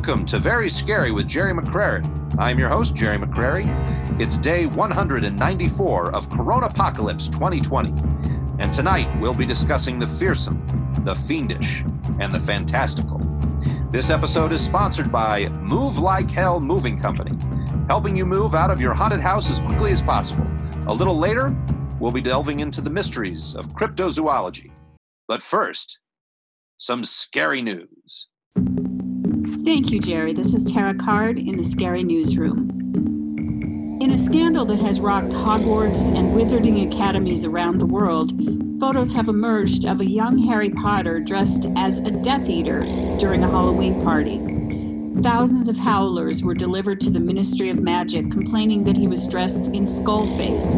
Welcome to Very Scary with Gerry McCreary. I'm your host, Gerry McCreary. It's day 194 of Corona Apocalypse 2020. And tonight we'll be discussing the fearsome, the fiendish, and the fantastical. This episode is sponsored by Move Like Hell Moving Company, helping you move out of your haunted house as quickly as possible. A little later, we'll be delving into the mysteries of cryptozoology. But first, some scary news. Thank you, Gerry. This is Tara Card in the Scary Newsroom. In a scandal that has rocked Hogwarts and wizarding academies around the world, photos have emerged of a young Harry Potter dressed as a Death Eater during a Halloween party. Thousands of howlers were delivered to the Ministry of Magic complaining that he was dressed in Skullface.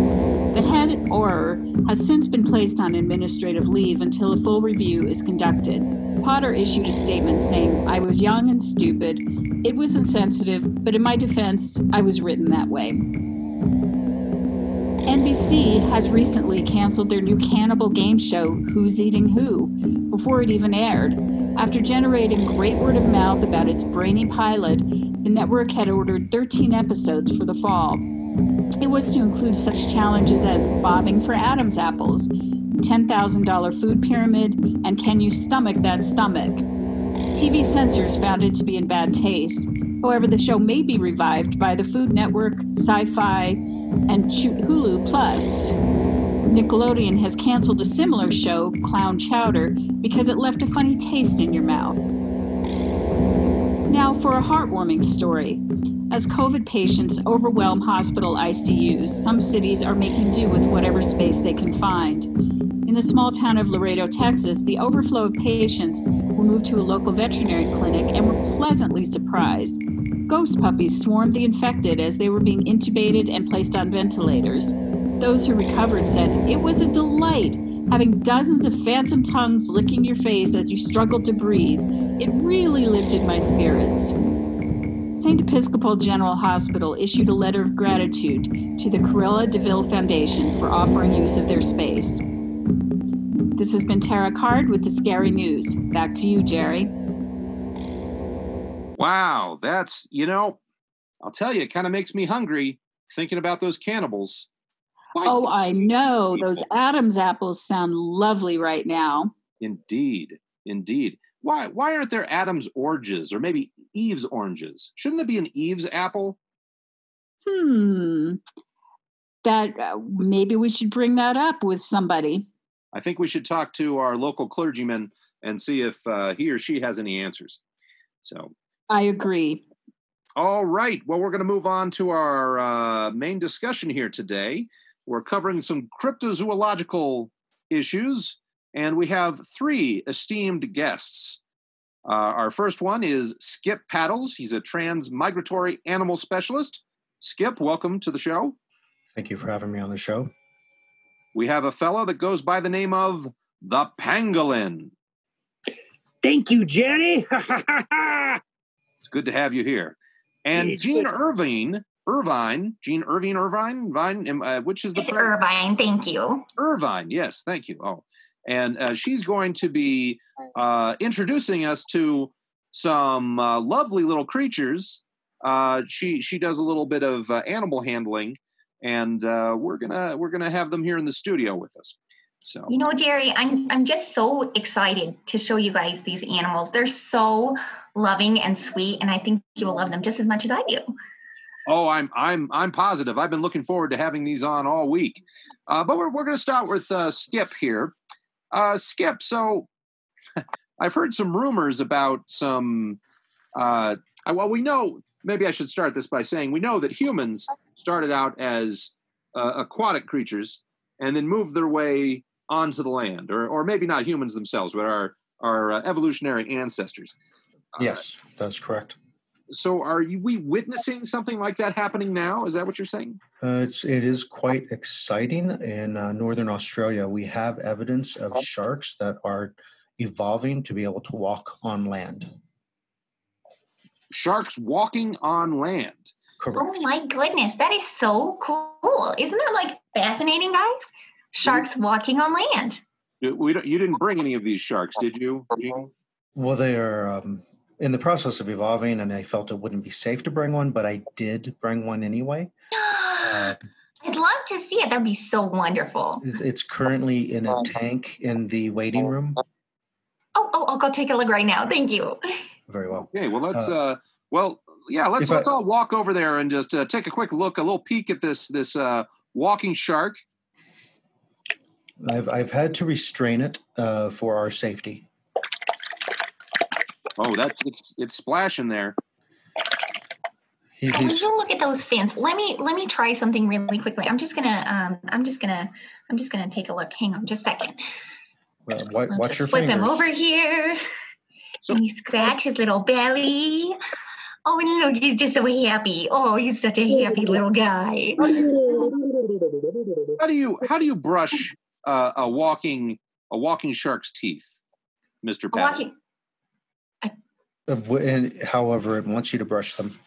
The head Auror has since been placed on administrative leave until a full review is conducted. Potter issued a statement saying, I was young and stupid. It was insensitive, but in my defense, I was written that way. NBC has recently canceled their new cannibal game show, Who's Eating Who, before it even aired. After generating great word of mouth about its brainy pilot, the network had ordered 13 episodes for the fall. It was to include such challenges as bobbing for Adam's apples, $10,000 food pyramid, and can you stomach that stomach? TV censors found it to be in bad taste. However, the show may be revived by the Food Network, Sci Fi, and Hulu Plus. Nickelodeon has canceled a similar show, Clown Chowder, because it left a funny taste in your mouth. Now, for a heartwarming story. As COVID patients overwhelm hospital ICUs, some cities are making do with whatever space they can find. In the small town of Laredo, Texas, the overflow of patients were moved to a local veterinary clinic and were pleasantly surprised. Ghost puppies swarmed the infected as they were being intubated and placed on ventilators. Those who recovered said it was a delight having dozens of phantom tongues licking your face as you struggled to breathe. It really lifted my spirits. St. Episcopal General Hospital issued a letter of gratitude to the Cruella de Vil Foundation for offering use of their space. This has been Tara Card with the Scary News. Back to you, Gerry. Wow, that's, you know, I'll tell you, it kind of makes me hungry thinking about those cannibals. Why oh, I know. People? Those Adam's apples sound lovely right now. Indeed. Indeed. Why why aren't there Adam's oranges or maybe Eve's oranges? Shouldn't there be an Eve's apple? Hmm. That uh, maybe we should bring that up with somebody. I think we should talk to our local clergyman and see if uh, he or she has any answers. So I agree. All right. Well, we're going to move on to our uh, main discussion here today. We're covering some cryptozoological issues, and we have three esteemed guests. Uh, our first one is Skip Paddles. He's a trans migratory animal specialist. Skip, welcome to the show. Thank you for having me on the show. We have a fellow that goes by the name of the Pangolin. Thank you, Jenny. it's good to have you here. And Gene Irvine, Irvine, Gene Irvine, Irvine, Vine, uh, which is the it's Irvine. Thank you. Irvine, yes, thank you. Oh, and uh, she's going to be uh, introducing us to some uh, lovely little creatures. Uh, she she does a little bit of uh, animal handling, and uh, we're gonna we're gonna have them here in the studio with us. So you know, Gerry, I'm I'm just so excited to show you guys these animals. They're so loving and sweet, and I think you will love them just as much as I do. Oh, I'm I'm I'm positive. I've been looking forward to having these on all week. Uh, but we're we're going to start with uh, Skip here. Uh, Skip, so I've heard some rumors about some. Uh, well, we know. Maybe I should start this by saying we know that humans started out as uh, aquatic creatures and then moved their way onto the land, or or maybe not humans themselves, but our our uh, evolutionary ancestors. Yes, that's correct. So, are you, we witnessing something like that happening now? Is that what you're saying? Uh, it's it is quite exciting in uh, northern Australia. We have evidence of sharks that are evolving to be able to walk on land. Sharks walking on land. Correct. Oh my goodness, that is so cool! Isn't that like fascinating, guys? Sharks walking on land. We don't, you didn't bring any of these sharks, did you, Gene? Well, they are um, in the process of evolving, and I felt it wouldn't be safe to bring one, but I did bring one anyway. Uh, I'd love to see it. That'd be so wonderful. it's, it's currently in a tank in the waiting room. Oh, oh, I'll go take a look right now. Thank you. Very well. Okay, well let's uh, well yeah let's let's all walk over there and just uh, take a quick look, a little peek at this this uh, walking shark. I've, I've had to restrain it uh, for our safety. Oh, that's it's it's splashing there. He, And he's, you look at those fins. Let me let me try something really quickly. I'm just gonna um I'm just gonna I'm just gonna take a look. Hang on just a second. uh, wa- I'll watch just your flip fingers. him over here. So- Let me scratch his little belly. Oh, and look, he's just so happy. Oh, he's such a happy little guy. How do you how do you brush uh, a walking a walking shark's teeth, Mister Pat? Walking. Uh, w- and, however, it wants you to brush them.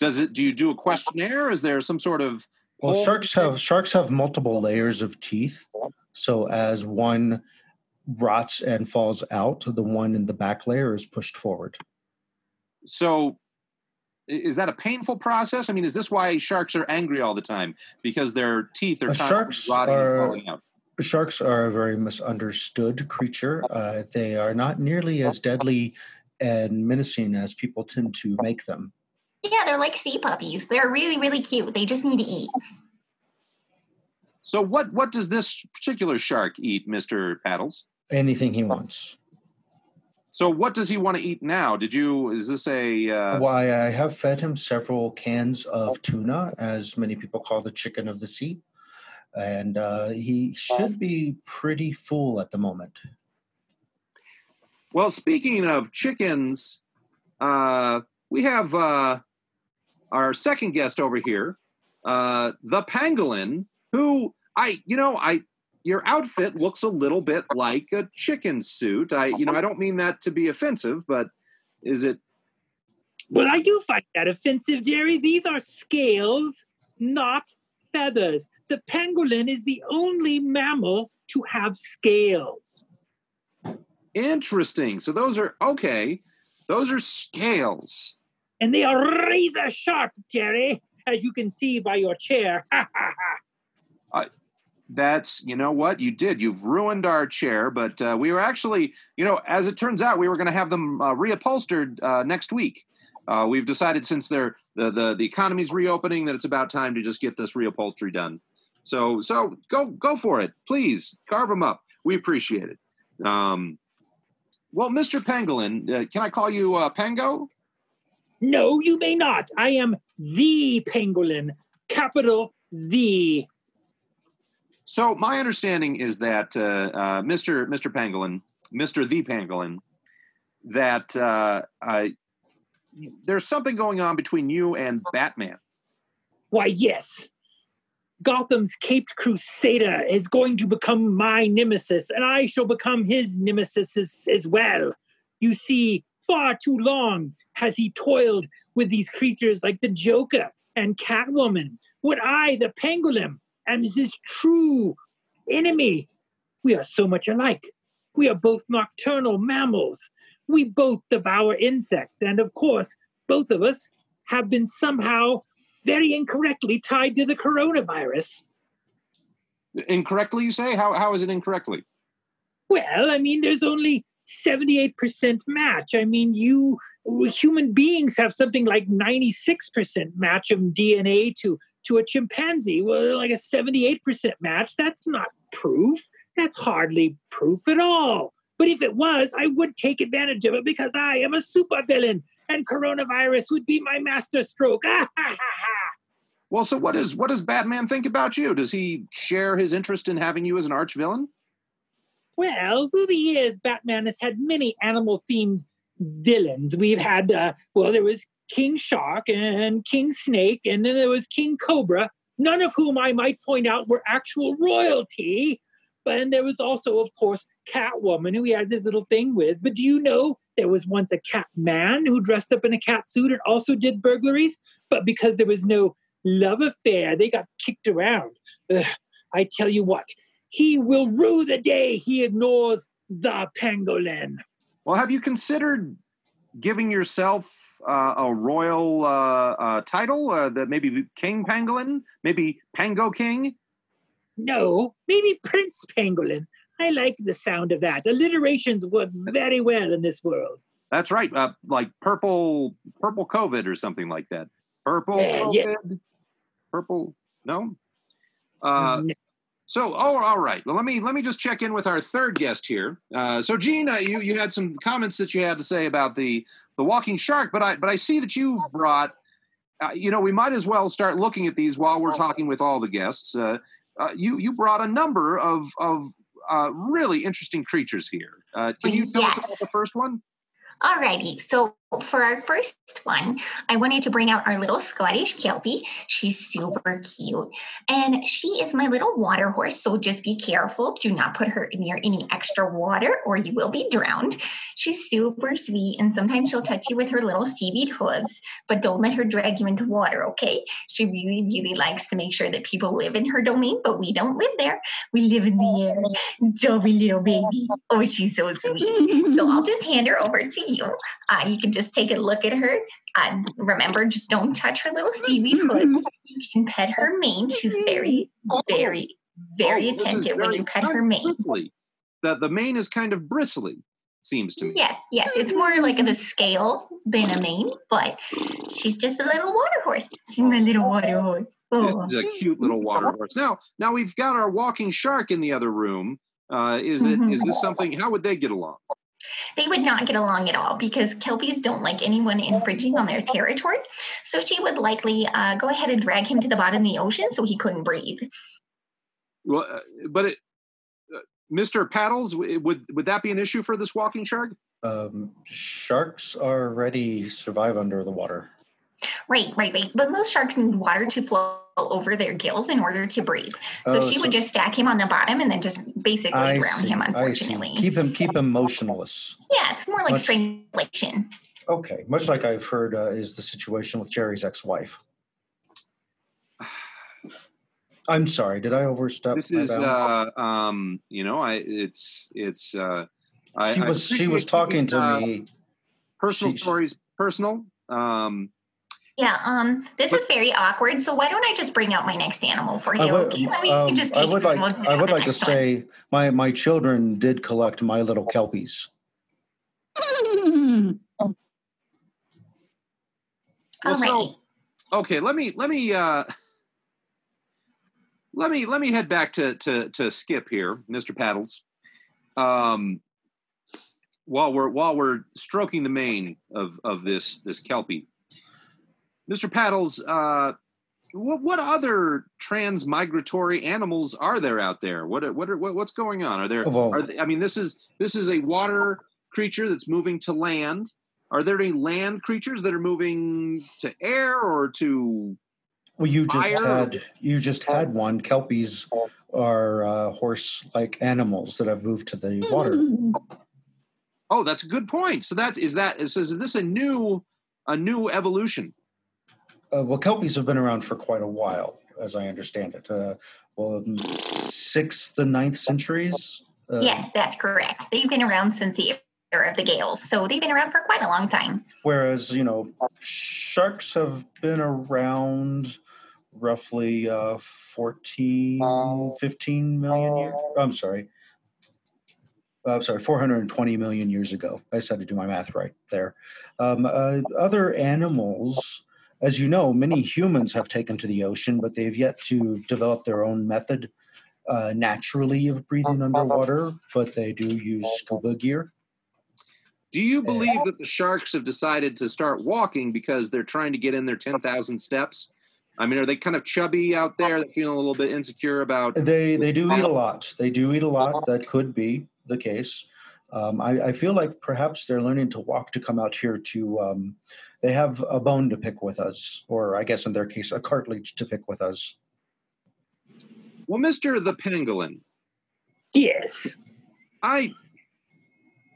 Does it? Do you do a questionnaire? Is there some sort of Well, sharks have sharks have multiple layers of teeth. So as one rots and falls out, the one in the back layer is pushed forward. So, is that a painful process? I mean, is this why sharks are angry all the time because their teeth are Uh, sharks rotting are- and falling out? Sharks are a very misunderstood creature. Uh, they are not nearly as deadly and menacing as people tend to make them. Yeah, they're like sea puppies. They're really, really cute. They just need to eat. So, what what does this particular shark eat, Mister Paddles? Anything he wants. So, what does he want to eat now? Did you? Is this a? Uh, Why I have fed him several cans of tuna, as many people call the chicken of the sea, and uh, he should be pretty full at the moment. Well, speaking of chickens, uh, we have uh, our second guest over here, uh, the pangolin, who I, you know, I, your outfit looks a little bit like a chicken suit. I, you know, I don't mean that to be offensive, but is it? Well, I do find that offensive, Gerry. These are scales, not feathers. The pangolin is the only mammal to have scales. Interesting. So those are okay. Those are scales. And they are razor sharp, Gerry, as you can see by your chair. Ha ha ha. That's you know what you did. You've ruined our chair, but uh, we were actually, you know, as it turns out, we were going to have them uh, reupholstered uh, next week. Uh, we've decided since they're the, the the economy's reopening that it's about time to just get this reupholstery done. So so go go for it, please carve them up. We appreciate it. Um, well, Mr. Pangolin, uh, can I call you uh, Pango? No, you may not. I am the pangolin, capital the. So my understanding is that uh, uh, Mr. Mr. Pangolin, Mr. The Pangolin, that uh, uh, there's something going on between you and Batman. Why, yes. Gotham's caped crusader is going to become my nemesis, and I shall become his nemesis as, as well. You see, far too long has he toiled with these creatures like the Joker and Catwoman. When I, the pangolin, am his true enemy. We are so much alike. We are both nocturnal mammals. We both devour insects, and of course, both of us have been somehow very incorrectly tied to the coronavirus. Incorrectly, you say? How how is it incorrectly? Well, I mean, there's only 78% match. I mean, you human beings have something like 96% match of DNA to to a chimpanzee. Well, like a 78% match, that's not proof. That's hardly proof at all. But if it was, I would take advantage of it because I am a supervillain and coronavirus would be my master stroke. Ah, ha, ha, ha. Well, so what does what does Batman think about you? Does he share his interest in having you as an arch villain? Well, through the years, Batman has had many animal themed villains. We've had, uh, well, there was King Shark and King Snake, and then there was King Cobra, none of whom I might point out were actual royalty. And there was also, of course, Catwoman, who he has his little thing with. But do you know there was once a cat man who dressed up in a cat suit and also did burglaries? But because there was no love affair, they got kicked around. Ugh, I tell you what, he will rue the day he ignores the pangolin. Well, have you considered giving yourself uh, a royal uh, uh, title uh, that maybe King Pangolin, maybe Pango King? No, maybe Prince Pangolin. I like the sound of that. Alliterations work very well in this world. That's right, uh, like purple, purple COVID or something like that. Purple Yeah, COVID, yeah. purple. No. Uh, No. So, oh, all right. Well, let me let me just check in with our third guest here. Uh, so, Gene, uh, you you had some comments that you had to say about the the walking shark, but I but I see that you've brought. Uh, you know, we might as well start looking at these while we're talking with all the guests. Uh, you you brought a number of of uh, really interesting creatures here. Uh, can you tell us about the first one? Alrighty, so for our first one, I wanted to bring out our little Scottish Kelpie. She's super cute. And she is my little water horse, so just be careful. Do not put her near any extra water or you will be drowned. She's super sweet, and sometimes she'll touch you with her little seaweed hooves, but don't let her drag you into water, okay? She really, really likes to make sure that people live in her domain, but we don't live there. We live in the air. Don't little baby. Oh, she's so sweet. So I'll just hand her over to you. Uh, you can just take a look at her. Uh, remember, just don't touch her little seaweed hoods. You can pet her mane. She's very, very, very Oh, attentive when you pet her mane. Bristly. The the mane is kind of bristly, seems to me. Yes, yes. It's more like of a scale than a mane, but she's just a little water horse. She's my little water horse. Oh. This is a cute little water horse. Now, now we've got our walking shark in the other room. Uh, is it is this something? How would they get along? They would not get along at all because kelpies don't like anyone infringing on their territory. So she would likely uh, go ahead and drag him to the bottom of the ocean so he couldn't breathe. Well, uh, but it, uh, Mr. Paddles, would would that be an issue for this walking shark? Um, sharks already survive under the water. Right, right, right. But most sharks need water to flow over their gills in order to breathe. So Oh, she would just stack him on the bottom and then just basically I drown see, him, I see. unfortunately. Keep him keep him motionless. Yeah, it's more like Much- strangulation. Okay, much like I've heard uh, is the situation with Gerry's ex-wife. I'm sorry, did I overstep? This is, uh, um, you know, I it's it's. Uh, I, she I was she was talking to uh, me. Personal she- stories, personal. Um, Yeah, um, this is very awkward. So why don't I just bring out my next animal for you? I would, okay, let me um, just I take would like I would like to one. say my my children did collect my little kelpies. Well, so- Alrighty. okay, let me let me uh, let me let me head back to to to Skip here, Mr. Paddles. Um, while we're while we're stroking the mane of of this this kelpie, Mr. Paddles, uh, what what other transmigratory animals are there out there? What what are what, what's going on? Are there? Are they, I mean, this is this is a water creature that's moving to land. Are there any land creatures that are moving to air or to? well, you just fire? had you just had one. Kelpies are uh, horse-like animals that have moved to the water. Oh, that's a good point. So that is that is, is this a new a new evolution? Uh, well, kelpies have been around for quite a while, as I understand it. Uh, well, sixth and ninth centuries. Uh, yes, that's correct. They've been around since the era of the Gaels, so they've been around for quite a long time. Whereas, you know, sharks have been around roughly uh, 14, 15 million years. I'm sorry. Uh, I'm sorry, 420 million years ago. I just had to do my math right there. Um, uh, other animals, as you know, many humans have taken to the ocean, but they've yet to develop their own method uh, naturally of breathing underwater, but they do use scuba gear. Do you believe that the sharks have decided to start walking because they're trying to get in their ten thousand steps? I mean, are they kind of chubby out there? They're feeling a little bit insecure about. They they do eat a lot. They do eat a lot. That could be the case. Um, I, I feel like perhaps they're learning to walk to come out here to. Um, they have a bone to pick with us, or I guess in their case, a cartilage to pick with us. Well, Mister the Pangolin, Yes. I.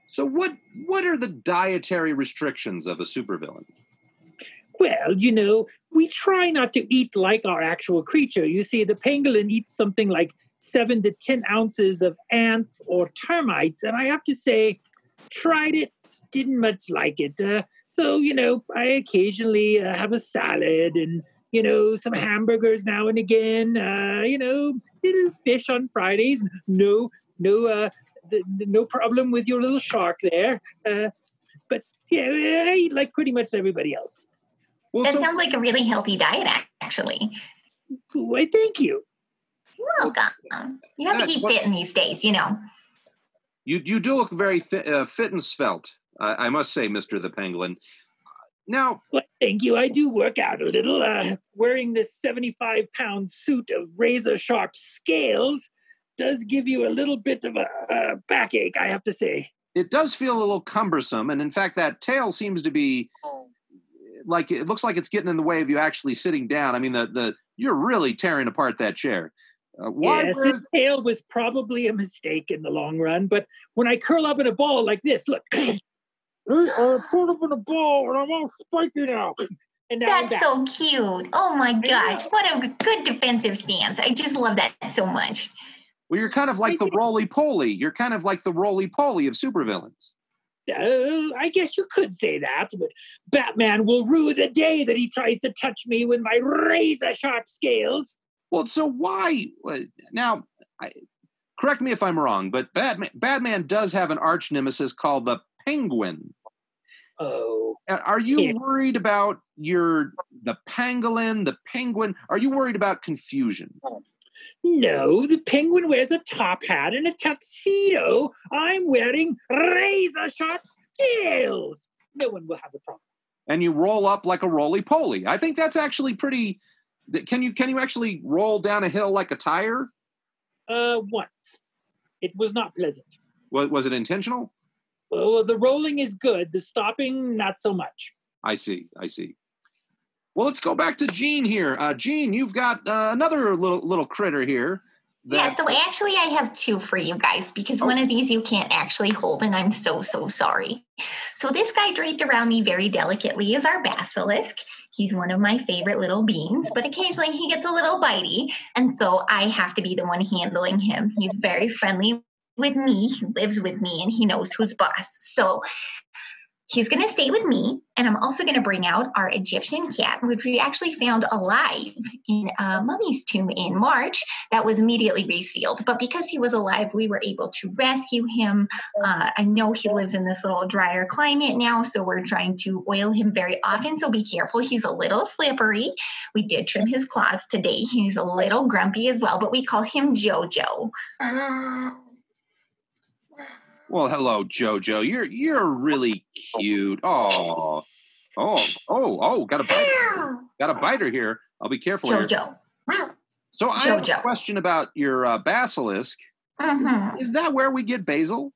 So what? What are the dietary restrictions of a supervillain? Well, you know, we try not to eat like our actual creature. You see, the pangolin eats something like seven to 10 ounces of ants or termites. And I have to say, tried it, didn't much like it. Uh, so, you know, I occasionally uh, have a salad and, you know, some hamburgers now and again. Uh, you know, little fish on Fridays. No, no, uh, th- no problem with your little shark there. Uh, but, yeah, I eat like pretty much everybody else. Well, That so, sounds like a really healthy diet, actually. Why, thank you. You're welcome. You have to keep what- fit in these days, you know. you you do look very thi- uh, fit and svelte. I I must say, Mister the Penguin. Now, Well, thank you. I do work out a little. Uh, wearing this 75 pound suit of razor sharp scales does give you a little bit of a, a backache, I have to say. it does feel a little cumbersome, and in fact, that tail seems to be like it looks like it's getting in the way of you actually sitting down. I mean, the the you're really tearing apart that chair. Uh, yes, were- the tail was probably a mistake in the long run, but when I curl up in a ball like this, look, I curled up in a ball and I'm all spiky now. And now I'm That's so cute. Oh my gosh, what a good defensive stance. I just love that so much. well, you're kind of like the roly poly. You're kind of like the roly poly of supervillains. Uh, I guess you could say that, but Batman will rue the day that he tries to touch me with my razor sharp scales. Well, so why uh, now? I, correct me if I'm wrong, but Batman, Batman does have an arch nemesis called the Penguin. Oh, Are you Yeah. worried about your the pangolin, the penguin? Are you worried about confusion? no, the penguin wears a top hat and a tuxedo. I'm wearing razor sharp scales. No one will have a problem. And you roll up like a roly poly. I think that's actually pretty. Can you can you actually roll down a hill like a tire? Uh, once. It was not pleasant. Was, was it intentional? Well, the rolling is good, the stopping, not so much. I see. I see. Well, let's go back to Gene here. Uh, Gene, you've got uh, another little little critter here. Yeah, so actually, I have two for you guys because Oh. one of these you can't actually hold, and I'm so, so sorry. So, this guy draped around me very delicately is our basilisk. He's one of my favorite little beings, but occasionally he gets a little bitey, and so I have to be the one handling him. He's very friendly with me, he lives with me, and he knows who's boss. So, He's going to stay with me, and I'm also going to bring out our Egyptian cat, which we actually found alive in a mummy's tomb in March that was immediately resealed. But because he was alive, we were able to rescue him. Uh, I know he lives in this little drier climate now, so we're trying to oil him very often. So be careful. He's a little slippery. We did trim his claws today. He's a little grumpy as well, but we call him JoJo. Well, hello, Jojo. You're you're really cute. Oh, oh, oh, oh! Got a biter. Got a biter here. I'll be careful here. JoJo. So I have a Jojo. question about your uh, basilisk. Mhm. Is that where we get basil?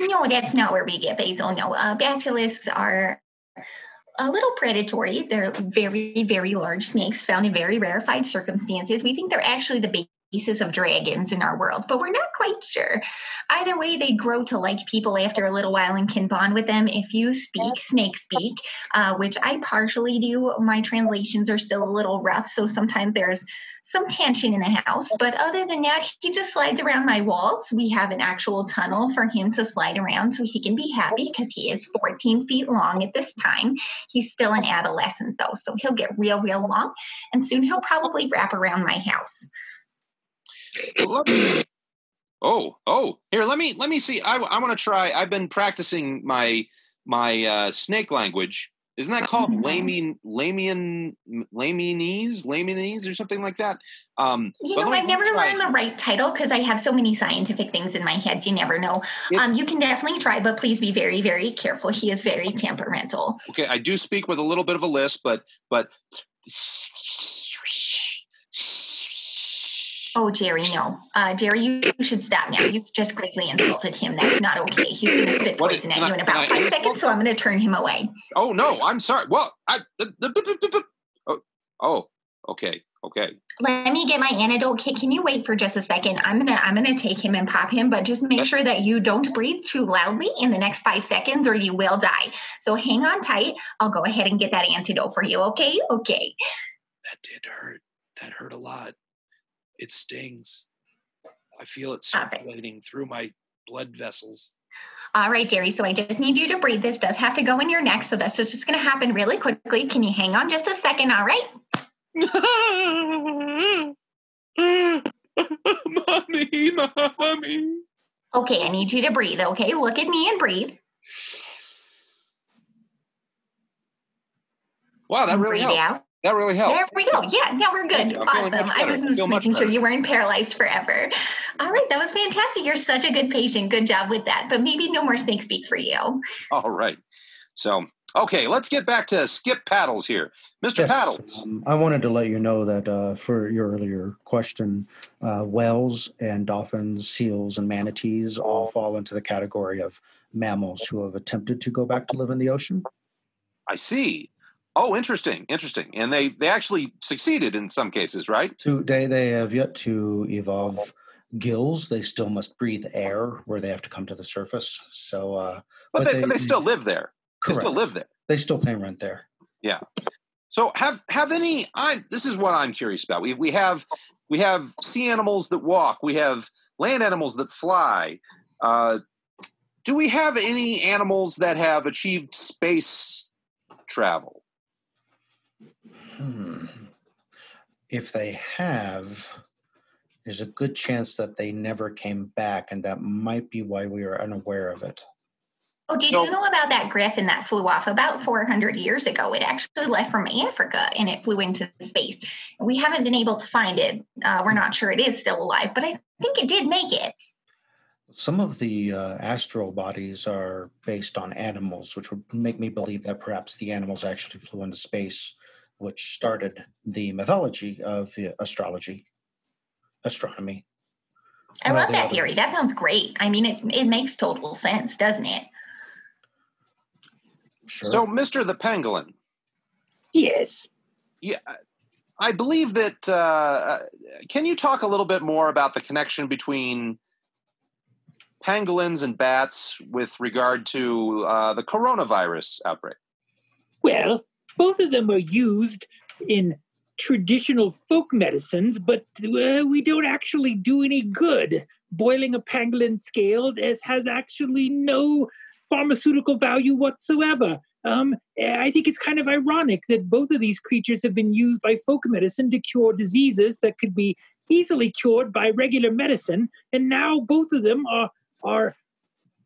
No, that's not where we get basil. No, uh, basilisks are a little predatory. They're very, very large snakes found in very rarefied circumstances. We think they're actually the basis of dragons in our world, but we're not quite sure. Either way, they grow to like people after a little while and can bond with them if you speak snake speak, uh, which I partially do. My translations are still a little rough, so sometimes there's some tension in the house. But other than that, he just slides around my walls. We have an actual tunnel for him to slide around so he can be happy because he is 14 feet long at this time. He's still an adolescent though, so he'll get real, real long, and soon he'll probably wrap around my house. Well, let me- oh, oh! Here, let me let me see. I, I want to try. I've been practicing my my uh, snake language. Isn't that called Mhm. Lamian Lamian Lamianese Lamianese or something like that? Um, You know, I've never learned the right title because I have so many scientific things in my head. You never know. It- Um, you can definitely try, but please be very, very careful. He is very temperamental. Okay, I do speak with a little bit of a lisp, but but. Oh, Gerry, no. Uh, Gerry, you should stop now. You've just greatly insulted him. That's not okay. He's going to spit poison at you in about five seconds, so I'm going to turn him away. Oh no, I'm sorry. Well, I. Oh, oh, okay, okay. Let me get my antidote kit. Can you wait for just a second? I'm gonna I'm gonna take him and pop him, but just make sure that you don't breathe too loudly in the next five seconds or you will die. So hang on tight. I'll go ahead and get that antidote for you, okay? Okay. That did hurt. That hurt a lot. It stings. I feel it circulating through my blood vessels. All right, Gerry. So I just need you to breathe. This does have to go in your neck. So this is just going to happen really quickly. Can you hang on just a second? All right. mommy, mommy. Okay, I need you to breathe. Okay, look at me and breathe. Wow, that And really breathe helped. out. That really helped. There we go. Yeah, now we're good. you. I'm feeling Awesome. I was just feel making sure you weren't paralyzed forever. All right, that was fantastic. You're such a good patient. Good job with that. But maybe no more snake speak for you. All right. So, okay, let's get back to Skip Paddles here. Mr. Yes, Paddles. um, I wanted to let you know that uh, for your earlier question, uh, whales and dolphins, seals, and manatees all fall into the category of mammals who have attempted to go back to live in the ocean. I see. Oh, interesting, interesting. And they they actually succeeded in some cases, right? Today they have yet to evolve gills. They still must breathe air where they have to come to the surface. So, uh, But, But they, they- but they still live there. They still live there. they still pay rent there. Yeah. So have have any? I this is what I'm curious about. We we have we have sea animals that walk. We have land animals that fly. Uh, do we have any animals that have achieved space travel? Hmm. If they have, there's a good chance that they never came back, and that might be why we are unaware of it. Oh, did So- you know about that griffin that flew off about 400 years ago? It actually left from Africa and it flew into space. We haven't been able to find it. Uh, we're not sure it is still alive, but I think it did make it. Some of the uh, astral bodies are based on animals, which would make me believe that perhaps the animals actually flew into space, which started the mythology of uh, astrology, astronomy. I love the that theory. That sounds great. I mean, it, it makes total sense, doesn't it? Sure. So, Mister the Pangolin, Yes. yeah, I believe that. Uh, can you talk a little bit more about the connection between pangolins and bats with regard to uh, the coronavirus outbreak? Well, both of them are used in traditional folk medicines, but uh, we don't actually do any good. Boiling a pangolin scale as has actually no pharmaceutical value whatsoever. Um, I think it's kind of ironic that both of these creatures have been used by folk medicine to cure diseases that could be easily cured by regular medicine, and now both of them are are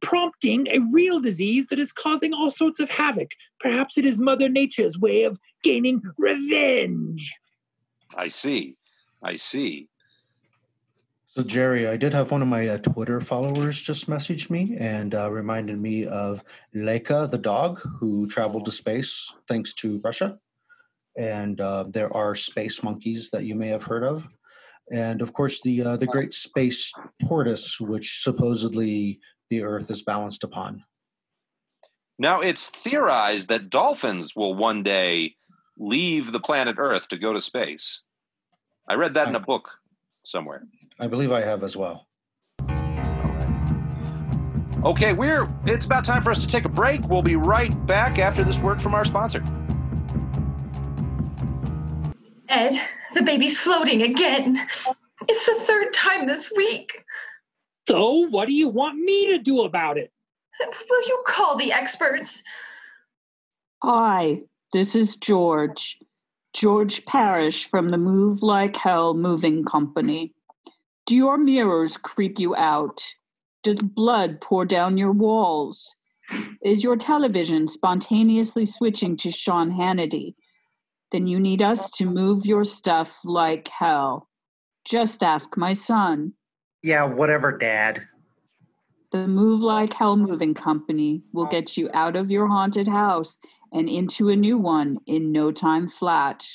prompting a real disease that is causing all sorts of havoc. Perhaps it is Mother Nature's way of gaining revenge. I see. I see. So, Gerry, I did have one of my uh, Twitter followers just message me and uh, reminded me of Laika, the dog who traveled to space thanks to Russia. And uh, there are space monkeys that you may have heard of. And of course, the uh, the great space tortoise, which supposedly the Earth is balanced upon. Now, it's theorized that dolphins will one day leave the planet Earth to go to space. I read that in a book somewhere. I believe I have as well. Okay, we're it's about time for us to take a break. We'll be right back after this word from our sponsor. Ed, the baby's floating again. It's the third time this week. So, what do you want me to do about it? Will you call the experts? Hi, this is George. George Parrish from the Move Like Hell Moving Company. Do your mirrors creep you out? Does blood pour down your walls? Is your television spontaneously switching to Sean Hannity? Then you need us to move your stuff like hell. Just ask my son. Yeah, whatever, Dad. The Move Like Hell Moving Company will get you out of your haunted house and into a new one in no time flat.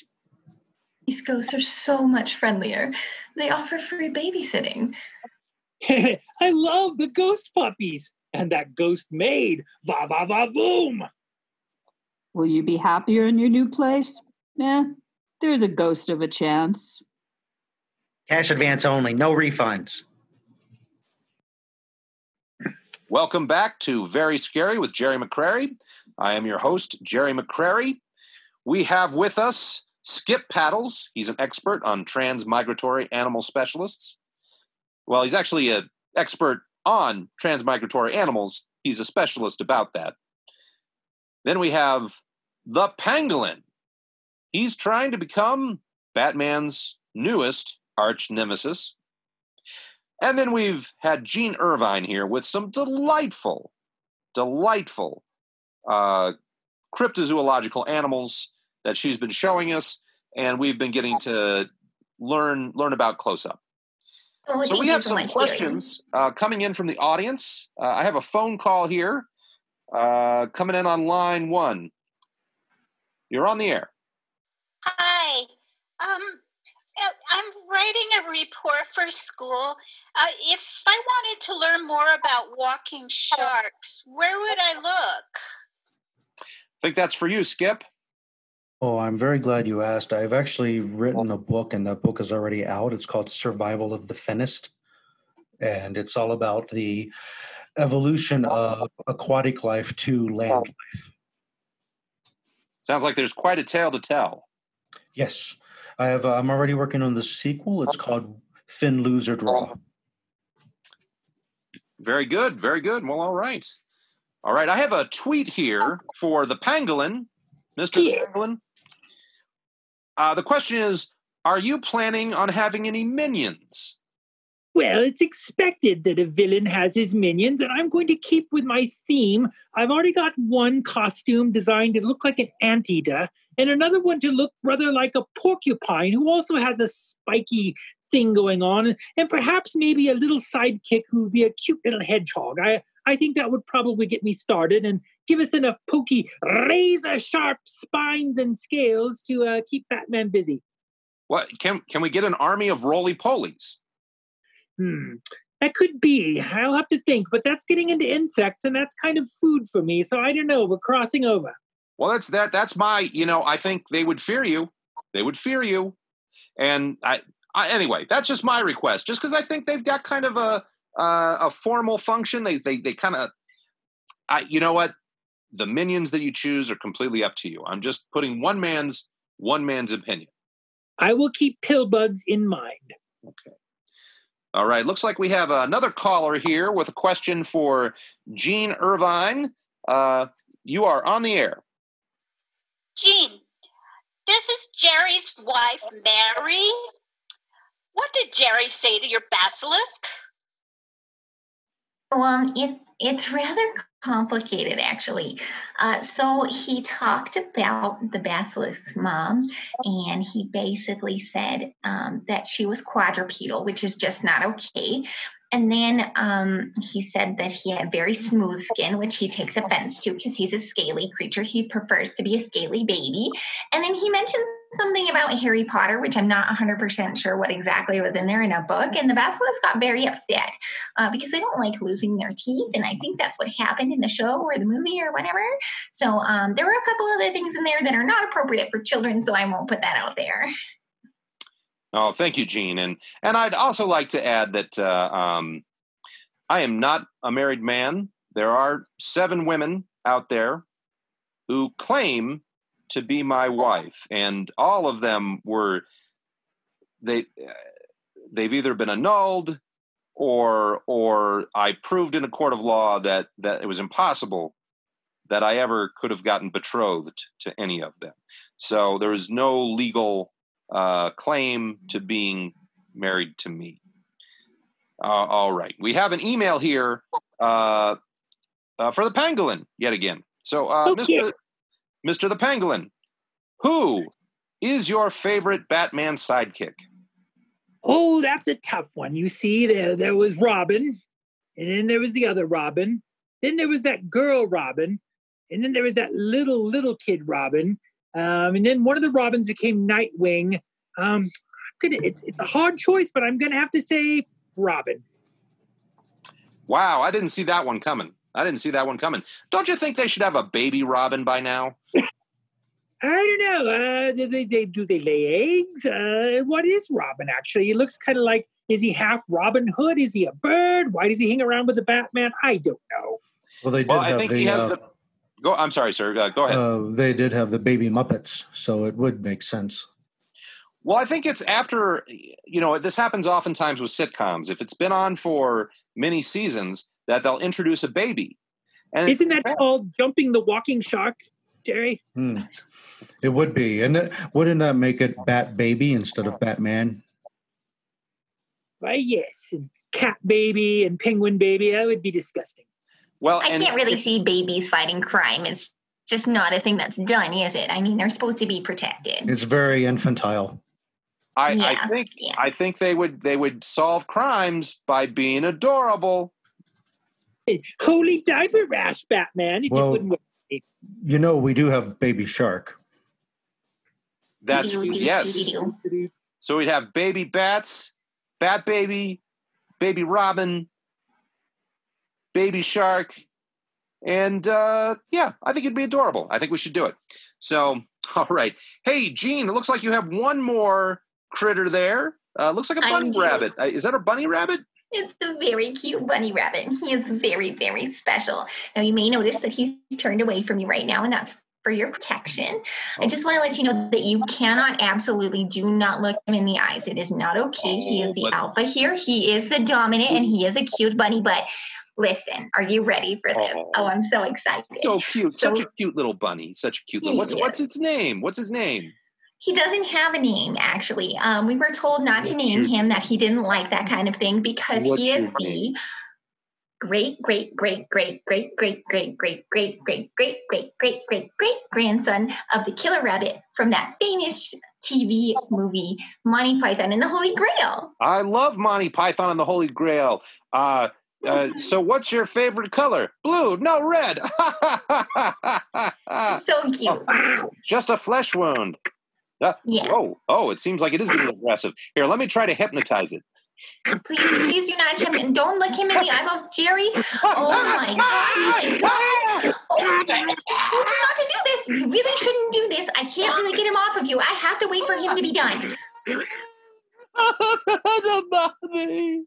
These ghosts are so much friendlier. They offer free babysitting. I love the ghost puppies and that ghost maid. Va va va boom. Will you be happier in your new place? Eh, there's a ghost of a chance. Cash advance only, no refunds. Welcome back to Very Scary with Gerry McCreary. I am your host, Gerry McCreary. We have with us Skip Paddles. He's an expert on transmigratory animal specialists. Well, he's actually an expert on transmigratory animals. He's a specialist about that. Then we have the Pangolin. He's trying to become Batman's newest arch nemesis. And then we've had Jean Irvine here with some delightful, delightful uh, cryptozoological animals that she's been showing us, and we've been getting to learn learn about close up. Oh, So we have some questions uh, coming in from the audience. Uh, I have a phone call here uh, coming in on line one. You're on the air. Hi. Um, I'm writing a report for school. Uh, if I wanted to learn more about walking sharks, where would I look? I think that's for you, Skip. Oh, I'm very glad you asked. I've actually written a book, and that book is already out. It's called Survival of the Fittest. And it's all about the evolution of aquatic life to land life. Sounds like there's quite a tale to tell. Yes. I have. Uh, I'm already working on the sequel. It's called Fin Lose or Draw. Very good, very good. Well, all right. All right, I have a tweet here for the pangolin, Mr. Yeah. Pangolin. Uh, the question is Are you planning on having any minions? Well, it's expected that a villain has his minions, and I'm going to keep with my theme. I've already got one costume designed to look like an anteater, and another one to look rather like a porcupine who also has a spiky thing going on, and perhaps maybe a little sidekick who would be a cute little hedgehog. I, I think that would probably get me started and give us enough pokey, razor sharp spines and scales to uh, keep Batman busy. What can can we get an army of roly polies? Hmm. That could be. I'll have to think, but that's getting into insects, and that's kind of food for me. So I don't know. We're crossing over. Well, that's that. That's my. You know, I think they would fear you. They would fear you, and I. I anyway, that's just my request. Just because I think they've got kind of a uh, a formal function. They they they kind of. I. You know what? The minions that you choose are completely up to you. I'm just putting one man's one man's opinion. I will keep pill bugs in mind. Okay. All right. Looks like we have another caller here with a question for Gene Irvine. Uh, you are on the air. Jean, this is Gerry's wife, Mary. What did Gerry say to your basilisk? Well, it's it's rather complicated actually. Uh, so he talked about the basilisk's mom, and he basically said um, that she was quadrupedal, which is just not okay. And then um, he said that he had very smooth skin, which he takes offense to because he's a scaly creature. He prefers to be a scaly baby. And then he mentioned something about Harry Potter, which I'm not 100% sure what exactly was in there in a book. And the basilisk got very upset uh, because they don't like losing their teeth. And I think that's what happened in the show or the movie or whatever. So um, there were a couple other things in there that are not appropriate for children, so I won't put that out there. Oh, thank you, Gene. And and I'd also like to add that uh, um, I am not a married man. There are seven women out there who claim to be my wife, and all of them were they they've either been annulled or or I proved in a court of law that that it was impossible that I ever could have gotten betrothed to any of them. So there is no legal uh, claim to being married to me. Uh, all right. We have an email here uh, uh, for the pangolin yet again. So, uh, Okay. Mr. Mr. the Pangolin, who is your favorite Batman sidekick? Oh, that's a tough one. You see, there there was Robin, and then there was the other Robin. Then there was that girl Robin, and then there was that little little kid Robin. Um, and then one of the Robins became Nightwing. Um, I'm gonna, it's it's a hard choice, but I'm gonna have to say Robin. Wow, I didn't see that one coming. I didn't see that one coming. Don't you think they should have a baby Robin by now? I don't know. Uh, do they, they do they lay eggs? Uh, what is Robin actually? He looks kind of like is he half Robin Hood? Is he a bird? Why does he hang around with the Batman? I don't know. Well, they did Well, I think the, he has uh, the. Go. I'm sorry, sir. Uh, go ahead. uh, they did have the baby Muppets, so it would make sense. Well, I think it's after, you know, this happens oftentimes with sitcoms. If it's been on for many seasons, that they'll introduce a baby. And Isn't that called jumping the walking shark, Gerry? Hmm. It would be, and it, wouldn't that make it Bat Baby instead of Batman? Why, yes. And cat baby and penguin baby. That would be disgusting. Well, I can't really see babies fighting crime. It's just not a thing that's done, is it? I mean, they're supposed to be protected. It's very infantile. I, I think yeah. I think they would they would solve crimes by being adorable. Hey, Holy diaper rash, Batman. It Well- just. You know, we do have Baby Shark. That's yes. So we'd have baby bats, bat baby, baby robin, baby shark, and uh, yeah, I think it'd be adorable. I think we should do it. So, all right. Hey, Gene, it looks like you have one more critter there. Uh, looks like a bunny rabbit. Uh, is that a bunny rabbit? It's a very cute bunny rabbit. He is very, very special. Now, you may notice that he's turned away from you right now, and that's for your protection. I just want to let you know that you cannot, absolutely do not look him in the eyes. It is not okay. he Oh, is the but- alpha here. He is the dominant, and he is a cute bunny. But listen, are you ready for this? Oh. Oh, I'm so excited. So cute. Such So- a cute little bunny. Such a cute little. What's, what's its name? What's his name? He doesn't have a name, actually. Um, we were told not to name Cute. him, that he didn't like that kind of thing because he is his name? the great, great, great, great, great, great, great, great, great, great, great, great, great, great, great grandson of the killer rabbit from that famous TV movie, Monty Python and the Holy Grail. I love Monty Python and the Holy Grail. Uh, uh, so, what's your favorite color? Blue? No, red. So cute. Just a flesh wound. Uh, Yeah. Oh, oh! It seems like it is getting aggressive. Here, let me try to hypnotize it. Please, please do not him and don't look him in the eyeballs, Gerry. Oh my God. Oh, you not to do this. You really shouldn't do this. I can't really get him off of you. I have to wait for him to be done. Bother me.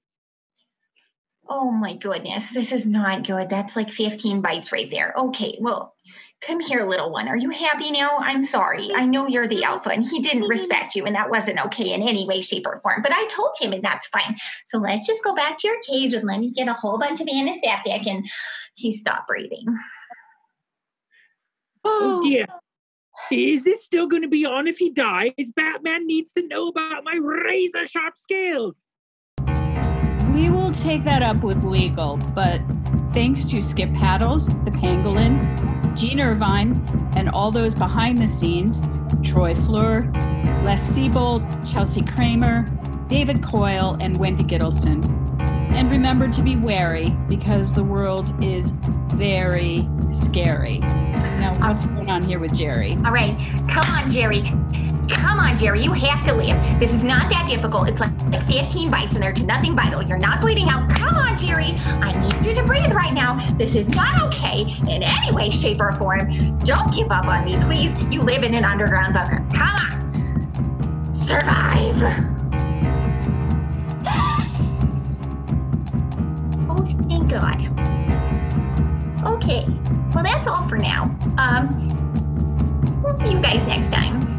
Oh my goodness, this is not good. That's like 15 bites right there. Okay, well, come here, little one. Are you happy now? I'm sorry. I know you're the alpha and he didn't mm-hmm. respect you, and that wasn't okay in any way, shape, or form. But I told him, and that's fine. So let's just go back to your cage and let me get a whole bunch of antiseptic. And he stopped breathing. Oh, oh dear. Is this still going to be on if he dies? Batman needs to know about my razor sharp scales. We will take that up with legal, but thanks to Skip Paddles, the Pangolin, Gene Irvine, and all those behind the scenes Troy Fluhr, Les Seabolt, Chelsea Kramer, David Coile, and Wendy Gittleson. And remember to be wary because the world is very scary. Now, uh, what's going on here with Gerry? All right, come on, Gerry. Come on, Gerry. You have to live. This is not that difficult. It's like, like 15 bites and they're to nothing vital. You're not bleeding out. Come on, Gerry. I need you to breathe right now. This is not okay in any way, shape, or form. Don't give up on me, please. You live in an underground bunker. Come on. Survive. Oh, thank God. Okay. Well, that's all for now. Um, we'll see you guys next time.